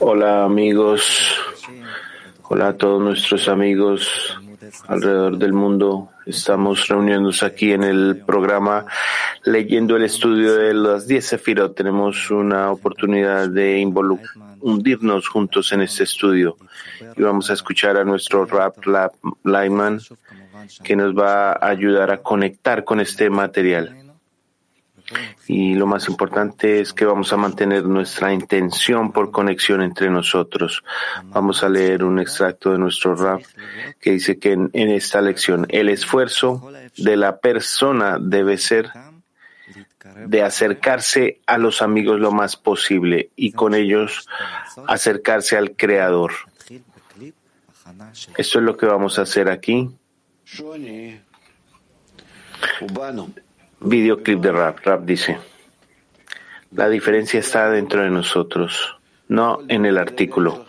Hola amigos, hola a todos nuestros amigos alrededor del mundo. Estamos reuniéndonos aquí en el programa leyendo el estudio de las 10 Sefirot. Tenemos una oportunidad de hundirnos juntos en este estudio y vamos a escuchar a nuestro rap Lyman que nos va a ayudar a conectar con este material. Y lo más importante es que vamos a mantener nuestra intención por conexión entre nosotros. Vamos a leer un extracto de nuestro rap que dice que en, esta lección el esfuerzo de la persona debe ser de acercarse a los amigos lo más posible y con ellos acercarse al Creador. Esto es lo que vamos a hacer aquí Videoclip de rap. Rap dice, la diferencia está dentro de nosotros, no en el artículo.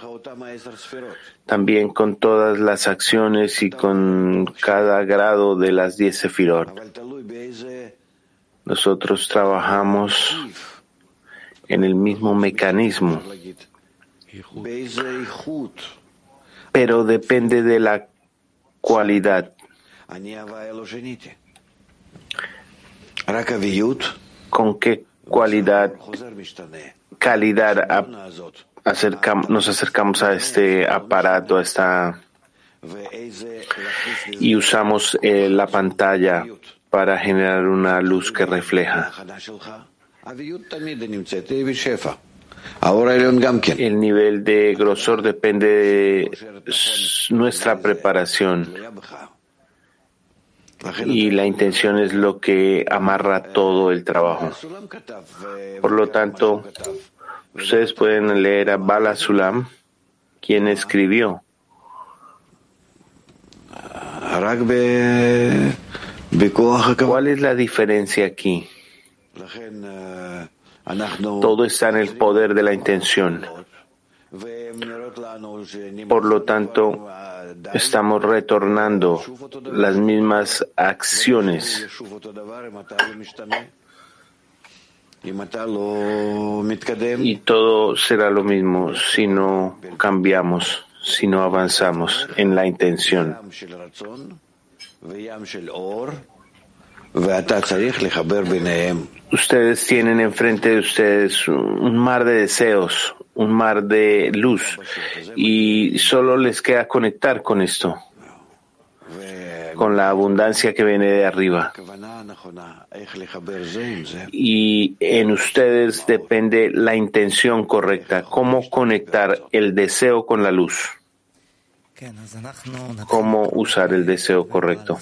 También con todas las acciones y con cada grado de las diez sefirot. Nosotros trabajamos en el mismo mecanismo, pero depende de la cualidad. ¿Con qué cualidad, calidad nos acercamos a este aparato, a esta y usamos eh, la pantalla para generar una luz que refleja? El nivel de grosor depende de nuestra preparación y la intención es lo que amarra todo el trabajo. Por lo tanto, ustedes pueden leer a Bala Sulam, quien escribió. ¿Cuál es la diferencia aquí? Todo está en el poder de la intención. Por lo tanto, estamos retornando las mismas acciones. Y todo será lo mismo si no cambiamos, si no avanzamos en la intención. Ustedes tienen enfrente de ustedes un mar de deseos, un mar de luz. Y solo les queda conectar con esto, con la abundancia que viene de arriba. Y en ustedes depende la intención correcta, cómo conectar el deseo con la luz, cómo usar el deseo correcto,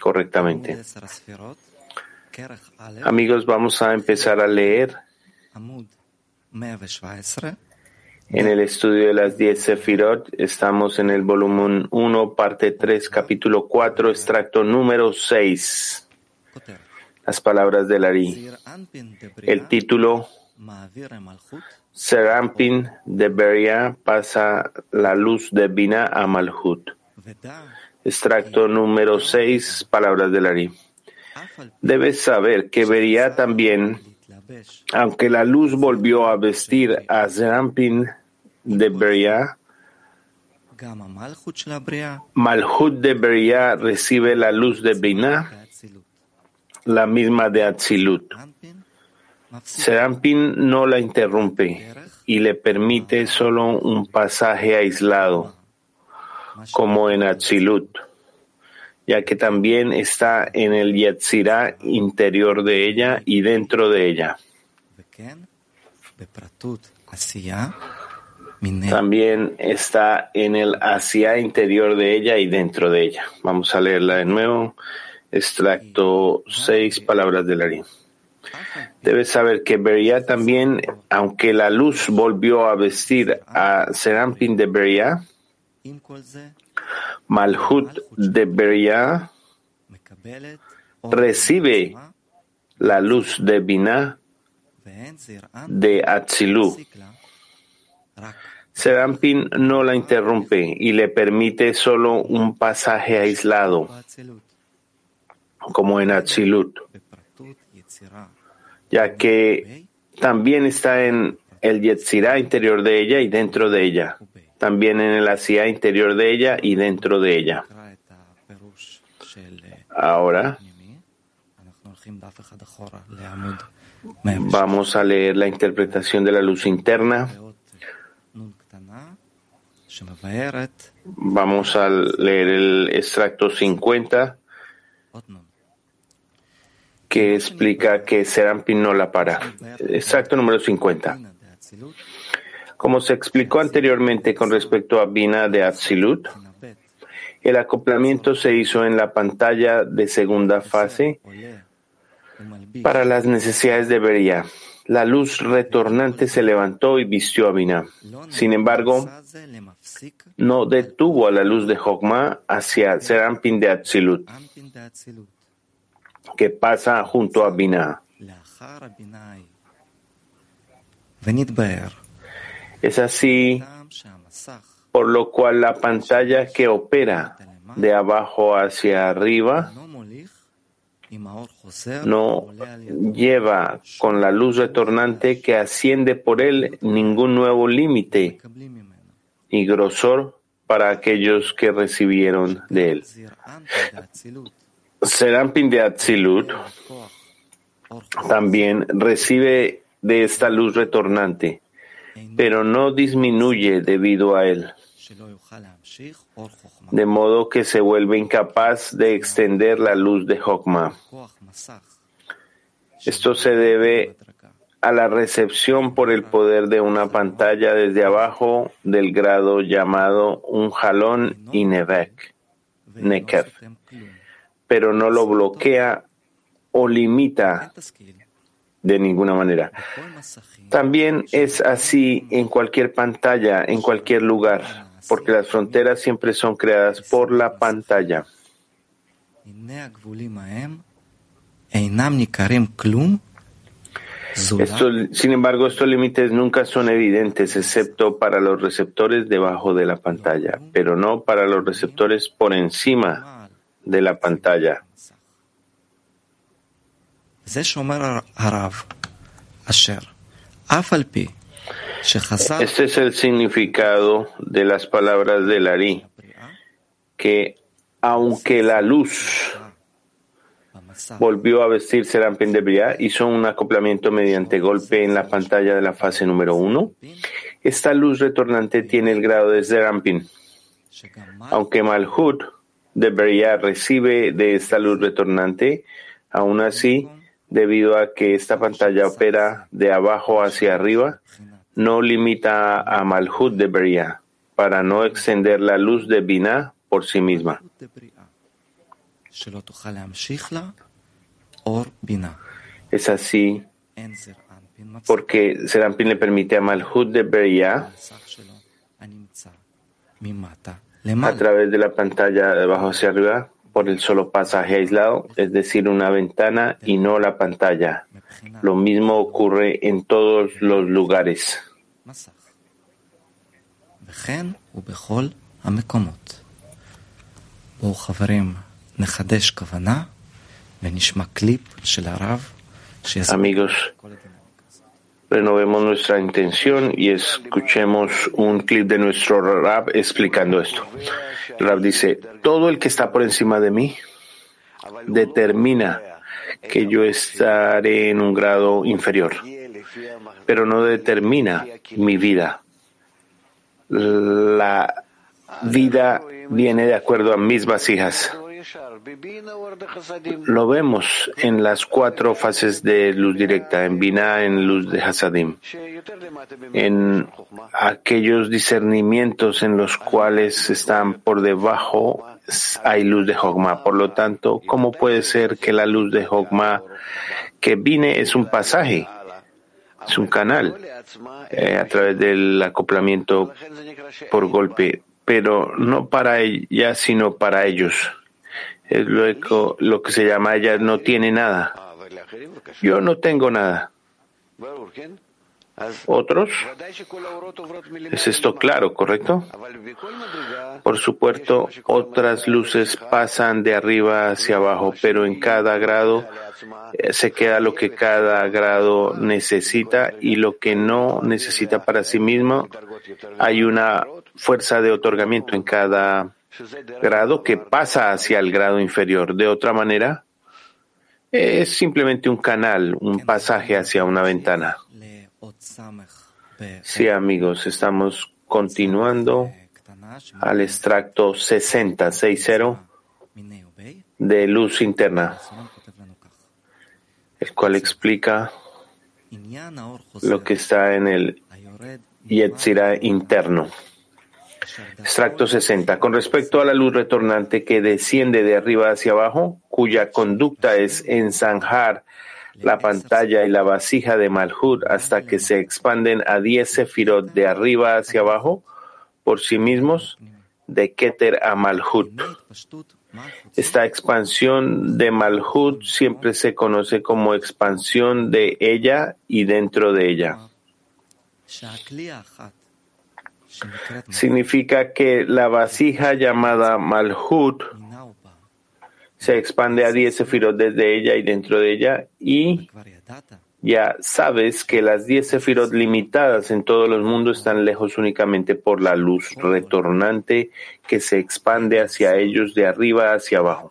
correctamente. Amigos, vamos a empezar a leer en el estudio de las 10 Sefirot estamos en el volumen 1, parte 3, capítulo 4, extracto número 6. Las palabras de Lari. El título Serampin de Beria pasa la luz de Bina a Malhut. Extracto número 6, palabras de Lari. Debes saber que Beria también aunque la luz volvió a vestir a Zerampin de Beria, Malhut de Beria recibe la luz de Binah, la misma de Atzilut. Serampin no la interrumpe y le permite solo un pasaje aislado, como en Atzilut ya que también está en el Yetzirah interior de ella y dentro de ella. También está en el Asia interior de ella y dentro de ella. Vamos a leerla de nuevo. Extracto seis palabras de Larín. Debes saber que Beria también, aunque la luz volvió a vestir a Serampin de Beria, Malhut de Beria recibe la luz de Binah de Atzilu. Serampin no la interrumpe y le permite solo un pasaje aislado, como en Atzilut, ya que también está en el Yetzirah interior de ella y dentro de ella, también en el Asiá interior de ella y dentro de ella. Ahora vamos a leer la interpretación de la luz interna. Vamos a leer el extracto 50 que explica que Serampin no la para. Extracto número 50. Como se explicó anteriormente con respecto a Bina de Atzilut, el acoplamiento se hizo en la pantalla de segunda fase para las necesidades de Beria. La luz retornante se levantó y vistió a Bina. Sin embargo, no detuvo a la luz de Jogma hacia Serampin de Atzilut, que pasa junto a Bina. Es así, por lo cual la pantalla que opera de abajo hacia arriba no lleva con la luz retornante que asciende por él ningún nuevo límite y grosor para aquellos que recibieron de él. Serampin de Atzilut también recibe de esta luz retornante, pero no disminuye debido a él de modo que se vuelve incapaz de extender la luz de Hokmah. Esto se debe a la recepción por el poder de una pantalla desde abajo del grado llamado un jalón y nevek, nekev, pero no lo bloquea o limita de ninguna manera. También es así en cualquier pantalla, en cualquier lugar porque las fronteras siempre son creadas por la pantalla. sin embargo, estos límites nunca son evidentes, excepto para los receptores debajo de la pantalla, pero no para los receptores por encima de la pantalla. Este es el significado de las palabras del Ari, que aunque la luz volvió a vestir Serampin de Briah, hizo un acoplamiento mediante golpe en la pantalla de la fase número uno. Esta luz retornante tiene el grado de Serampin. Aunque Malhut de Briah recibe de esta luz retornante, aún así, debido a que esta pantalla opera de abajo hacia arriba, no limita a Malhut de Beria para no extender la luz de Binah por sí misma. Es así porque Serampin le permite a Malhut de Beria a través de la pantalla de abajo hacia arriba por el solo pasaje aislado, es decir, una ventana y no la pantalla. Lo mismo ocurre en todos los lugares. Amigos, renovemos nuestra intención y escuchemos un clip de nuestro Rab explicando esto. Rab dice, todo el que está por encima de mí determina que yo estaré en un grado inferior, pero no determina mi vida. La vida viene de acuerdo a mis vasijas. Lo vemos en las cuatro fases de luz directa, en Binah, en luz de Hasadim, en aquellos discernimientos en los cuales están por debajo hay luz de Hogma. Por lo tanto, ¿cómo puede ser que la luz de Hogma que vine es un pasaje, es un canal eh, a través del acoplamiento por golpe, pero no para ella, sino para ellos? Es luego lo que se llama ella no tiene nada. Yo no tengo nada. otros. ¿Es esto claro, correcto? Por supuesto, otras luces pasan de arriba hacia abajo, pero en cada grado eh, se queda lo que cada grado necesita y lo que no necesita para sí mismo. Hay una fuerza de otorgamiento en cada grado que pasa hacia el grado inferior. De otra manera, es simplemente un canal, un pasaje hacia una ventana. Sí, amigos, estamos continuando al extracto 60, 60 de luz interna, el cual explica lo que está en el Yetzirah interno. Extracto 60. Con respecto a la luz retornante que desciende de arriba hacia abajo, cuya conducta es enzanjar la pantalla y la vasija de Malhut hasta que se expanden a 10 sefirot de arriba hacia abajo por sí mismos, de Keter a Malhut. Esta expansión de Malhut siempre se conoce como expansión de ella y dentro de ella. Significa que la vasija llamada Malhut se expande a 10 sefirot desde ella y dentro de ella y ya sabes que las 10 sefirot limitadas en todos los mundos están lejos únicamente por la luz retornante que se expande hacia ellos de arriba hacia abajo.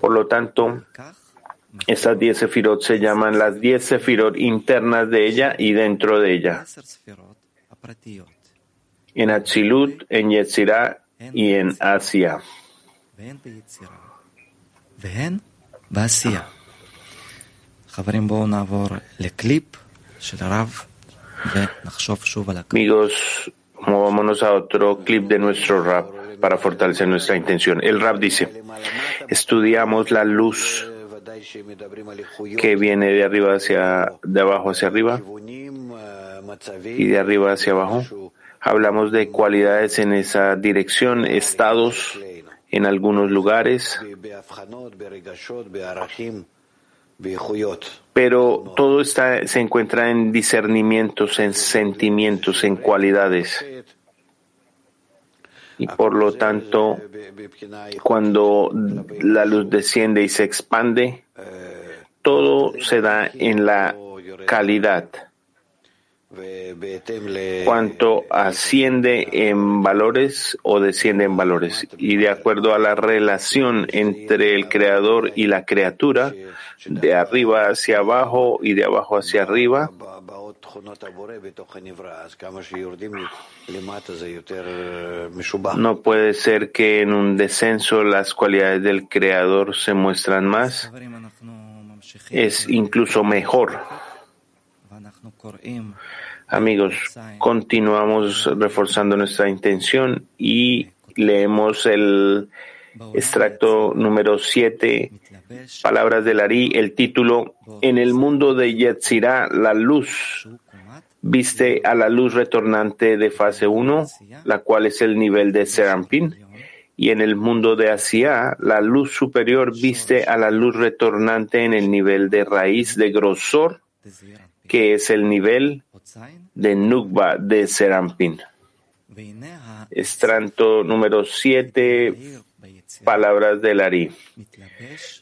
Por lo tanto, estas 10 sefirot se llaman las 10 sefirot internas de ella y dentro de ella en Atzilut, en Yetzirah y en Asia. Amigos, movámonos a otro clip de nuestro rap para fortalecer nuestra intención. El rap dice, estudiamos la luz que viene de arriba hacia, de abajo hacia arriba y de arriba hacia abajo Hablamos de cualidades en esa dirección, estados en algunos lugares, pero todo está, se encuentra en discernimientos, en sentimientos, en cualidades. Y por lo tanto, cuando la luz desciende y se expande, todo se da en la calidad cuánto asciende en valores o desciende en valores. Y de acuerdo a la relación entre el creador y la criatura, de arriba hacia abajo y de abajo hacia arriba, no puede ser que en un descenso las cualidades del creador se muestran más. Es incluso mejor. Amigos, continuamos reforzando nuestra intención y leemos el extracto número 7, palabras del Ari, el título, En el mundo de Yetzirah, la luz viste a la luz retornante de fase 1, la cual es el nivel de Serampin, y en el mundo de Asia, la luz superior viste a la luz retornante en el nivel de raíz de grosor, que es el nivel de Nukba de Serampin. Estranto número 7, palabras del Ari.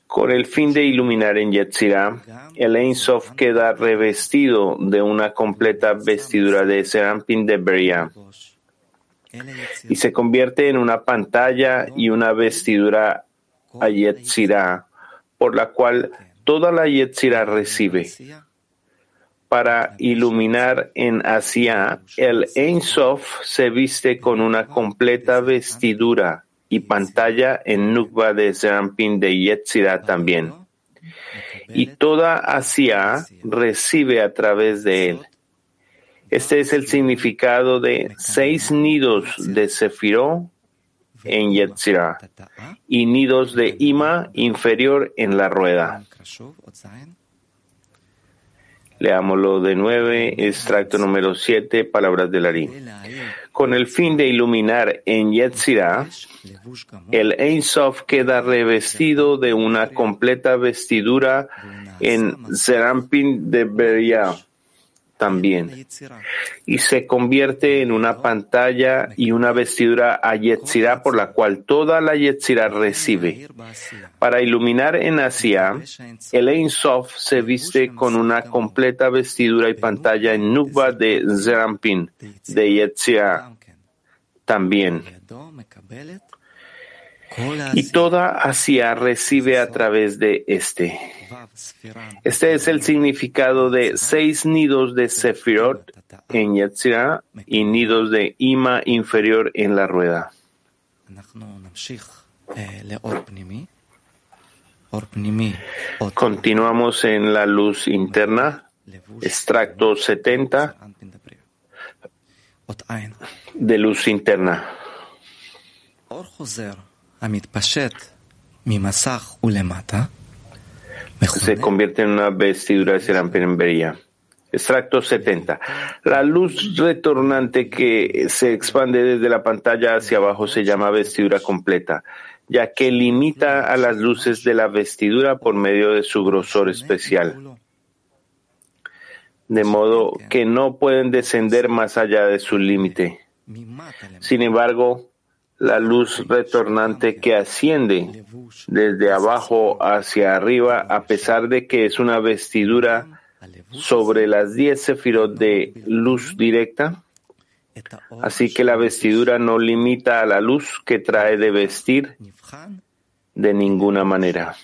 Con el fin de iluminar en Yetzirah, el Ein Sof queda revestido de una completa vestidura de Serampin de Beria. Y se convierte en una pantalla y una vestidura a Yetzirah, por la cual toda la Yetzirah recibe. Para iluminar en Asia, el Ein Sof se viste con una completa vestidura y pantalla en Nukba de Zerampin de Yetzirah también. Y toda Asia recibe a través de él. Este es el significado de seis nidos de Sefiró en Yetzirah y nidos de Ima inferior en la rueda. Leámoslo de nueve, extracto número siete, palabras de Larín. Con el fin de iluminar en Yetzirah, el Ein Sof queda revestido de una completa vestidura en Zerampin de Beria también y se convierte en una pantalla y una vestidura a Yetzirah por la cual toda la Yetzirah recibe. Para iluminar en Asia, el Ein Sof se viste con una completa vestidura y pantalla en Nukba de Zerampin de Yetzirah también. Y toda Asia recibe a través de este. Este es el significado de seis nidos de Sefirot en Yetzirah y nidos de Ima inferior en la rueda. Continuamos en la luz interna, extracto 70 de luz interna se convierte en una vestidura de cerampería. Extracto 70. La luz retornante que se expande desde la pantalla hacia abajo se llama vestidura completa, ya que limita a las luces de la vestidura por medio de su grosor especial, de modo que no pueden descender más allá de su límite. Sin embargo, la luz retornante que asciende desde abajo hacia arriba, a pesar de que es una vestidura sobre las diez sefirot de luz directa. Así que la vestidura no limita a la luz que trae de vestir de ninguna manera.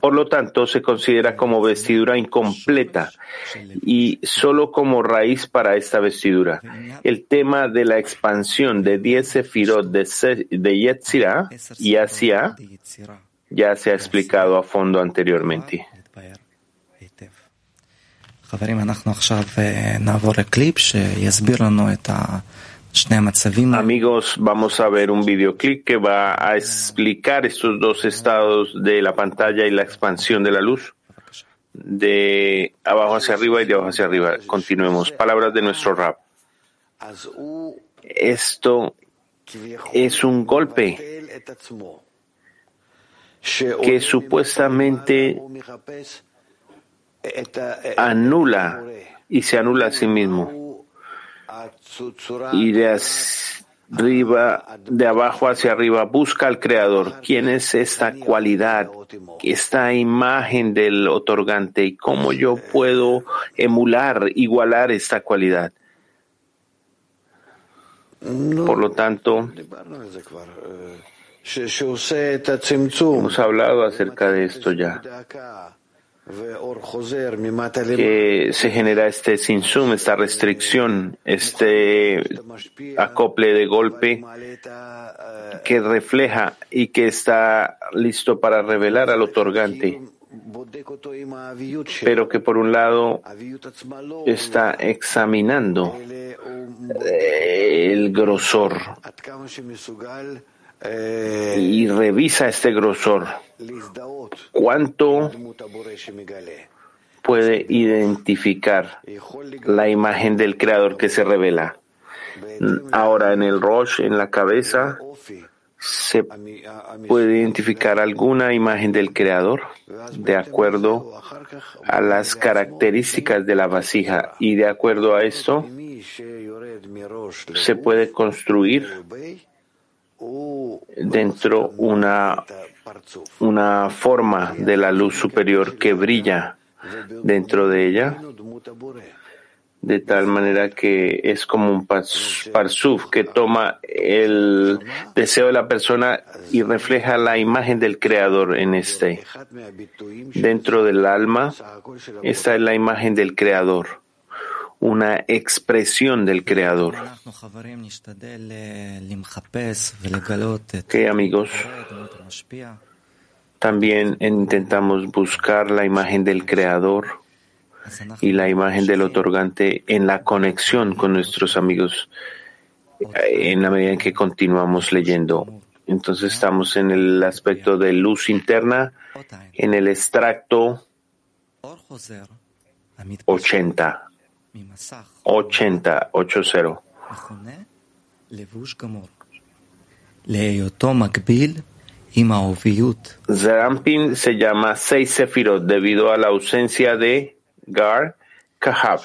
Por lo tanto, se considera como vestidura incompleta y solo como raíz para esta vestidura. El tema de la expansión de 10 sefirot de, de Yetzirah y Asia ya se ha explicado a fondo anteriormente. Amigos, vamos a ver un videoclip que va a explicar estos dos estados de la pantalla y la expansión de la luz, de abajo hacia arriba y de abajo hacia arriba. Continuemos. Palabras de nuestro rap. Esto es un golpe que supuestamente anula y se anula a sí mismo y de arriba, de abajo hacia arriba, busca al Creador. ¿Quién es esta cualidad, esta imagen del otorgante y cómo yo puedo emular, igualar esta cualidad? Por lo tanto, hemos hablado acerca de esto ya que se genera este sinsum, esta restricción, este acople de golpe que refleja y que está listo para revelar al otorgante, pero que por un lado está examinando el grosor y revisa este grosor. ¿Cuánto puede identificar la imagen del Creador que se revela? Ahora en el Rosh, en la cabeza, se puede identificar alguna imagen del Creador de acuerdo a las características de la vasija y de acuerdo a esto se puede construir dentro una, una forma de la luz superior que brilla dentro de ella, de tal manera que es como un parsuf que toma el deseo de la persona y refleja la imagen del creador en este. Dentro del alma, esta es la imagen del creador una expresión del Creador. Que amigos, también intentamos buscar la imagen del Creador y la imagen del otorgante en la conexión con nuestros amigos en la medida en que continuamos leyendo. Entonces estamos en el aspecto de luz interna, en el extracto 80. 80, 80. Zerampin se llama seis sefirot debido a la ausencia de Gar, Kahab,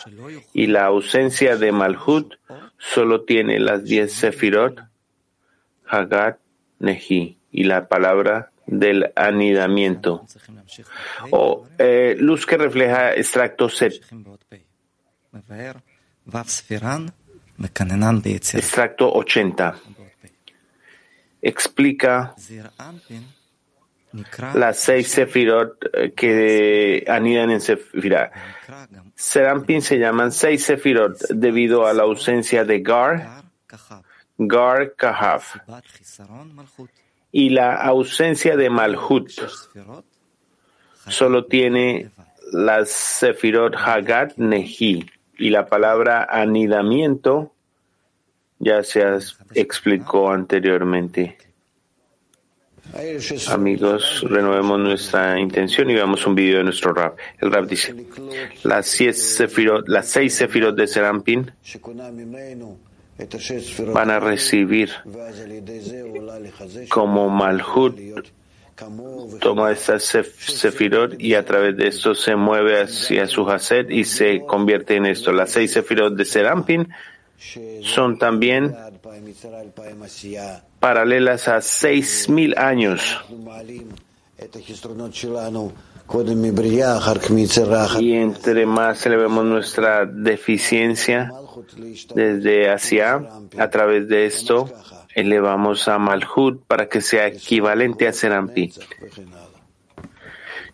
y la ausencia de Malhut solo tiene las diez sefirot, Hagat, Nehi, y la palabra del anidamiento, o eh, luz que refleja extracto set. Extracto 80. Explica las seis sefirot eh, que anidan en sefirah. Serampin se llaman seis sefirot debido a la ausencia de Gar, Gar Kahaf y la ausencia de Malhut. Solo tiene las sefirot Hagat Nehi y la palabra anidamiento ya se explicó anteriormente. Amigos, renovemos nuestra intención y veamos un video de nuestro rap. El rap dice, las, seis sefirot de Serampin van a recibir como Malhut toma esta sefirot y a través de esto se mueve hacia su Haset y se convierte en esto. Las seis sefirot de Serampin son también paralelas a seis mil años. Y entre más elevemos nuestra deficiencia desde hacia, a través de esto, elevamos a Malhut para que sea equivalente a Serampi.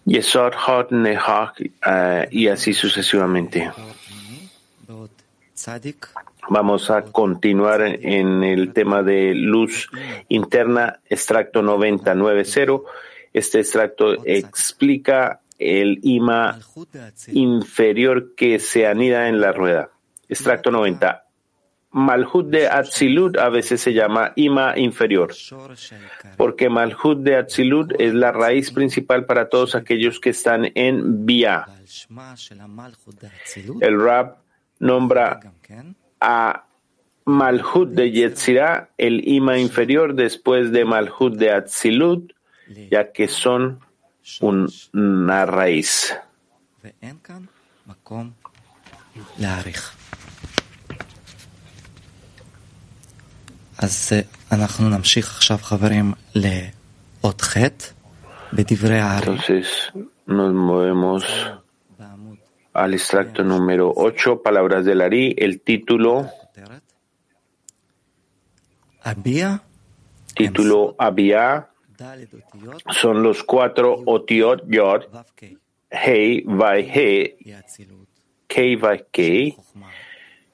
Yesod, Hot, Nehak, eh, y así sucesivamente. Vamos a continuar en el tema de luz interna, extracto 9090. Este extracto explica el ima inferior que se anida en la rueda. Extracto 90. Malhut de Atzilut a veces se llama ima inferior, porque Malhut de Atzilut es la raíz principal para todos aquellos que están en Bia. El Rab nombra a Malhut de Yetzirah, el ima inferior, después de Malhut de Atzilut, ya que son una raíz. Entonces nos movemos al extracto número 8, palabras del Ari, el título, título Abia, son los cuatro otiot yod, hei, vai, he, kei, vai, kei,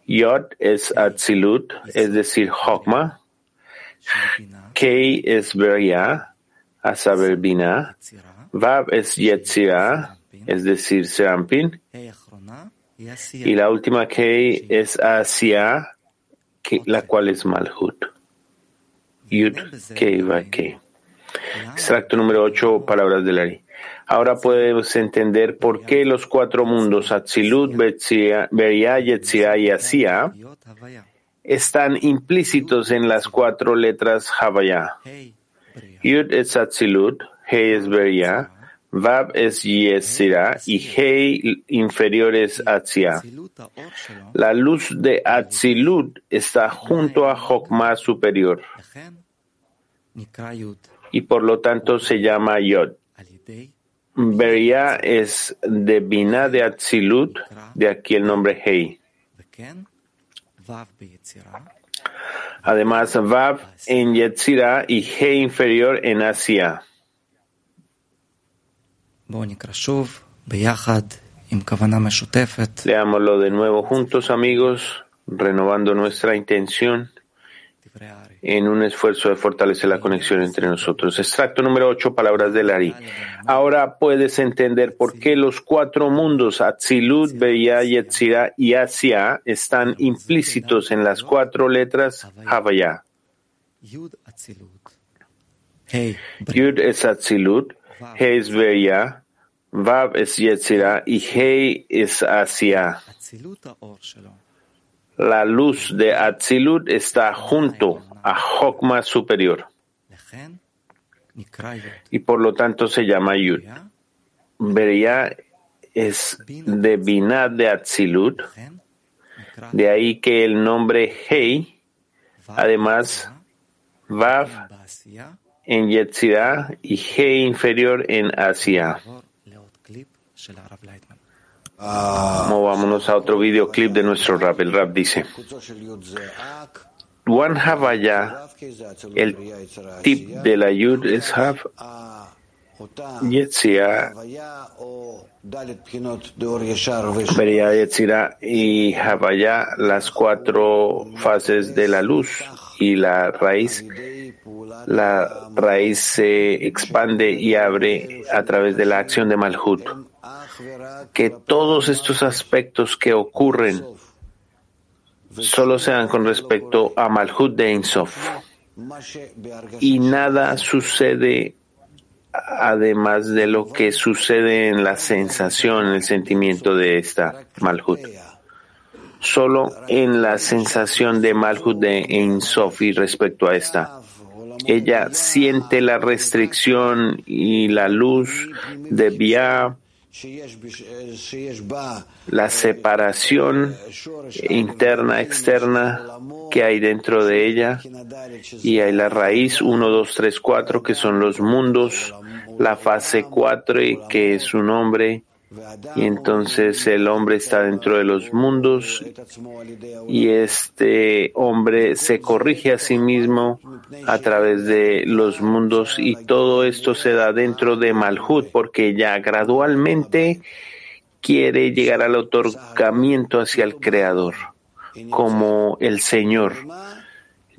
yod es atzilut, es decir, hokma, kei es beria, a saber bina, vav es yetzira, es decir, Serampin. Y la última Kei es Asia, la cual es Malhut. Yud Kei va Kei. Extracto número 8, palabras del Ari. Ahora podemos entender por qué los cuatro mundos, Atzilut, Beria, Yetzirah y Asia, están implícitos en las cuatro letras Havaya. Yud es Atzilut, He es Beria, Vav es Yesira y Hei inferior es Atzia. La luz de Atzilut está junto a Jokma superior y por lo tanto se llama Yod. Beria es de Bina de Atzilut, de aquí el nombre Hei. Además, Vav en Yetzira y Hei inferior en Asia. Leámoslo de nuevo juntos, amigos, renovando nuestra intención en un esfuerzo de fortalecer la conexión entre nosotros. Extracto número 8, palabras del Ari. Ahora puedes entender por qué los cuatro mundos, Atzilut, Beya, Yetzira y Asia, están implícitos en las cuatro letras Havaya. Yud es Atzilut, He es Beria, Vav es Yetzirah y Hei es Asia. La luz de Atzilut está junto a Hokma superior. Y por lo tanto se llama Yud. Beria es de Binah de Atzilut, de ahí que el nombre Hei, además Vav en Yetzirah y Hei inferior en Asia. Movámonos a otro videoclip de nuestro rap. El rap dice: One Havaya, el tip de la Yud es Hav, Yetzia, Yetzira y Havaya, las cuatro fases de la luz y la raíz. La raíz se expande y abre a través de la acción de Malhut. Que todos estos aspectos que ocurren solo sean con respecto a Malhut de Einsof. Y nada sucede además de lo que sucede en la sensación, en el sentimiento de esta Malhut. Solo en la sensación de Malhut de Einsof y respecto a esta. Ella siente la restricción y la luz de Bia la separación interna, externa que hay dentro de ella y hay la raíz 1, 2, 3, 4 que son los mundos, la fase 4 que es su nombre y entonces el hombre está dentro de los mundos y este hombre se corrige a sí mismo a través de los mundos y todo esto se da dentro de Malhut porque ya gradualmente quiere llegar al otorgamiento hacia el Creador como el Señor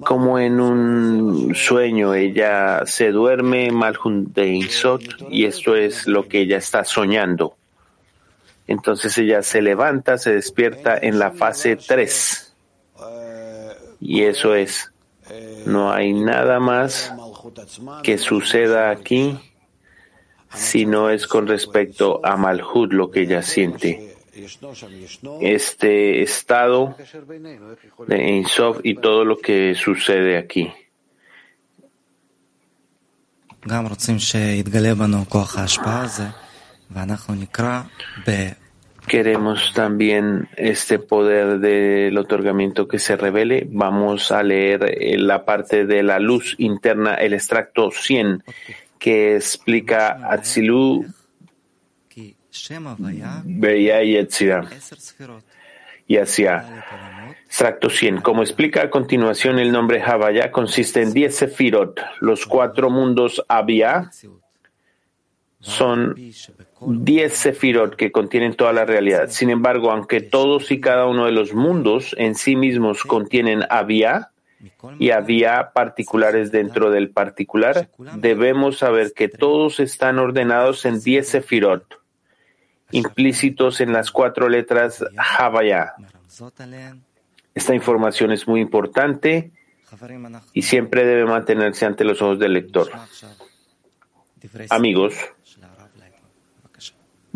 como en un sueño ella se duerme Malhut de Insot y esto es lo que ella está soñando. Entonces ella se levanta, se despierta en la fase 3. Y eso es, no hay nada más que suceda aquí si no es con respecto a Malhut lo que ella siente. Este estado de Einsof y todo lo que sucede aquí. Queremos también este poder del otorgamiento que se revele. Vamos a leer eh, la parte de la luz interna, el extracto 100, que explica Atzilu, Beya y. Y hacia extracto 100. Como explica a continuación, el nombre Havaya consiste en 10 sefirot, los cuatro mundos Abia, son diez sefirot que contienen toda la realidad. Sin embargo, aunque todos y cada uno de los mundos en sí mismos contienen avia y avia particulares dentro del particular, debemos saber que todos están ordenados en diez sefirot, implícitos en las cuatro letras Havaya. Esta información es muy importante y siempre debe mantenerse ante los ojos del lector. Amigos,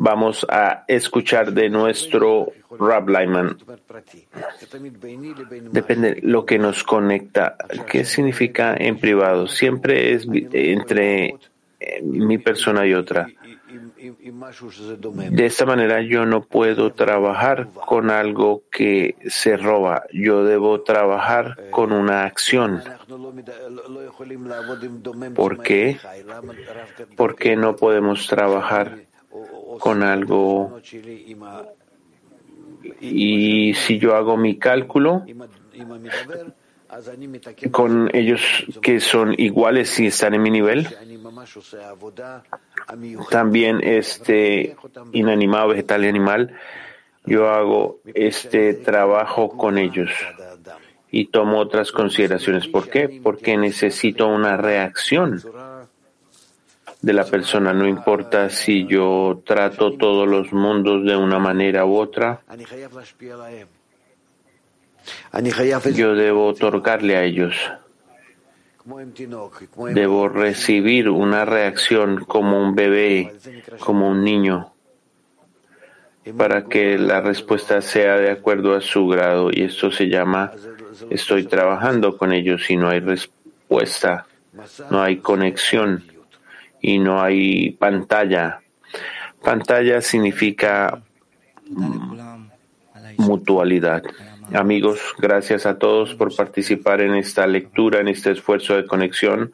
vamos a escuchar de nuestro Rab Lyman. Depende de lo que nos conecta. ¿Qué significa en privado? Siempre es entre eh, mi persona y otra. De esta manera yo no puedo trabajar con algo que se roba. Yo debo trabajar con una acción. ¿Por qué? Porque no podemos trabajar con algo y si yo hago mi cálculo con ellos que son iguales y están en mi nivel, también este inanimado, vegetal y animal, yo hago este trabajo con ellos y tomo otras consideraciones. ¿Por qué? Porque necesito una reacción de la persona. No importa si yo trato todos los mundos de una manera u otra. Yo debo otorgarle a ellos. Debo recibir una reacción como un bebé, como un niño, para que la respuesta sea de acuerdo a su grado. Y esto se llama, estoy trabajando con ellos y no hay respuesta, no hay conexión y no hay pantalla. Pantalla significa mutualidad. Amigos, gracias a todos por participar en esta lectura, en este esfuerzo de conexión.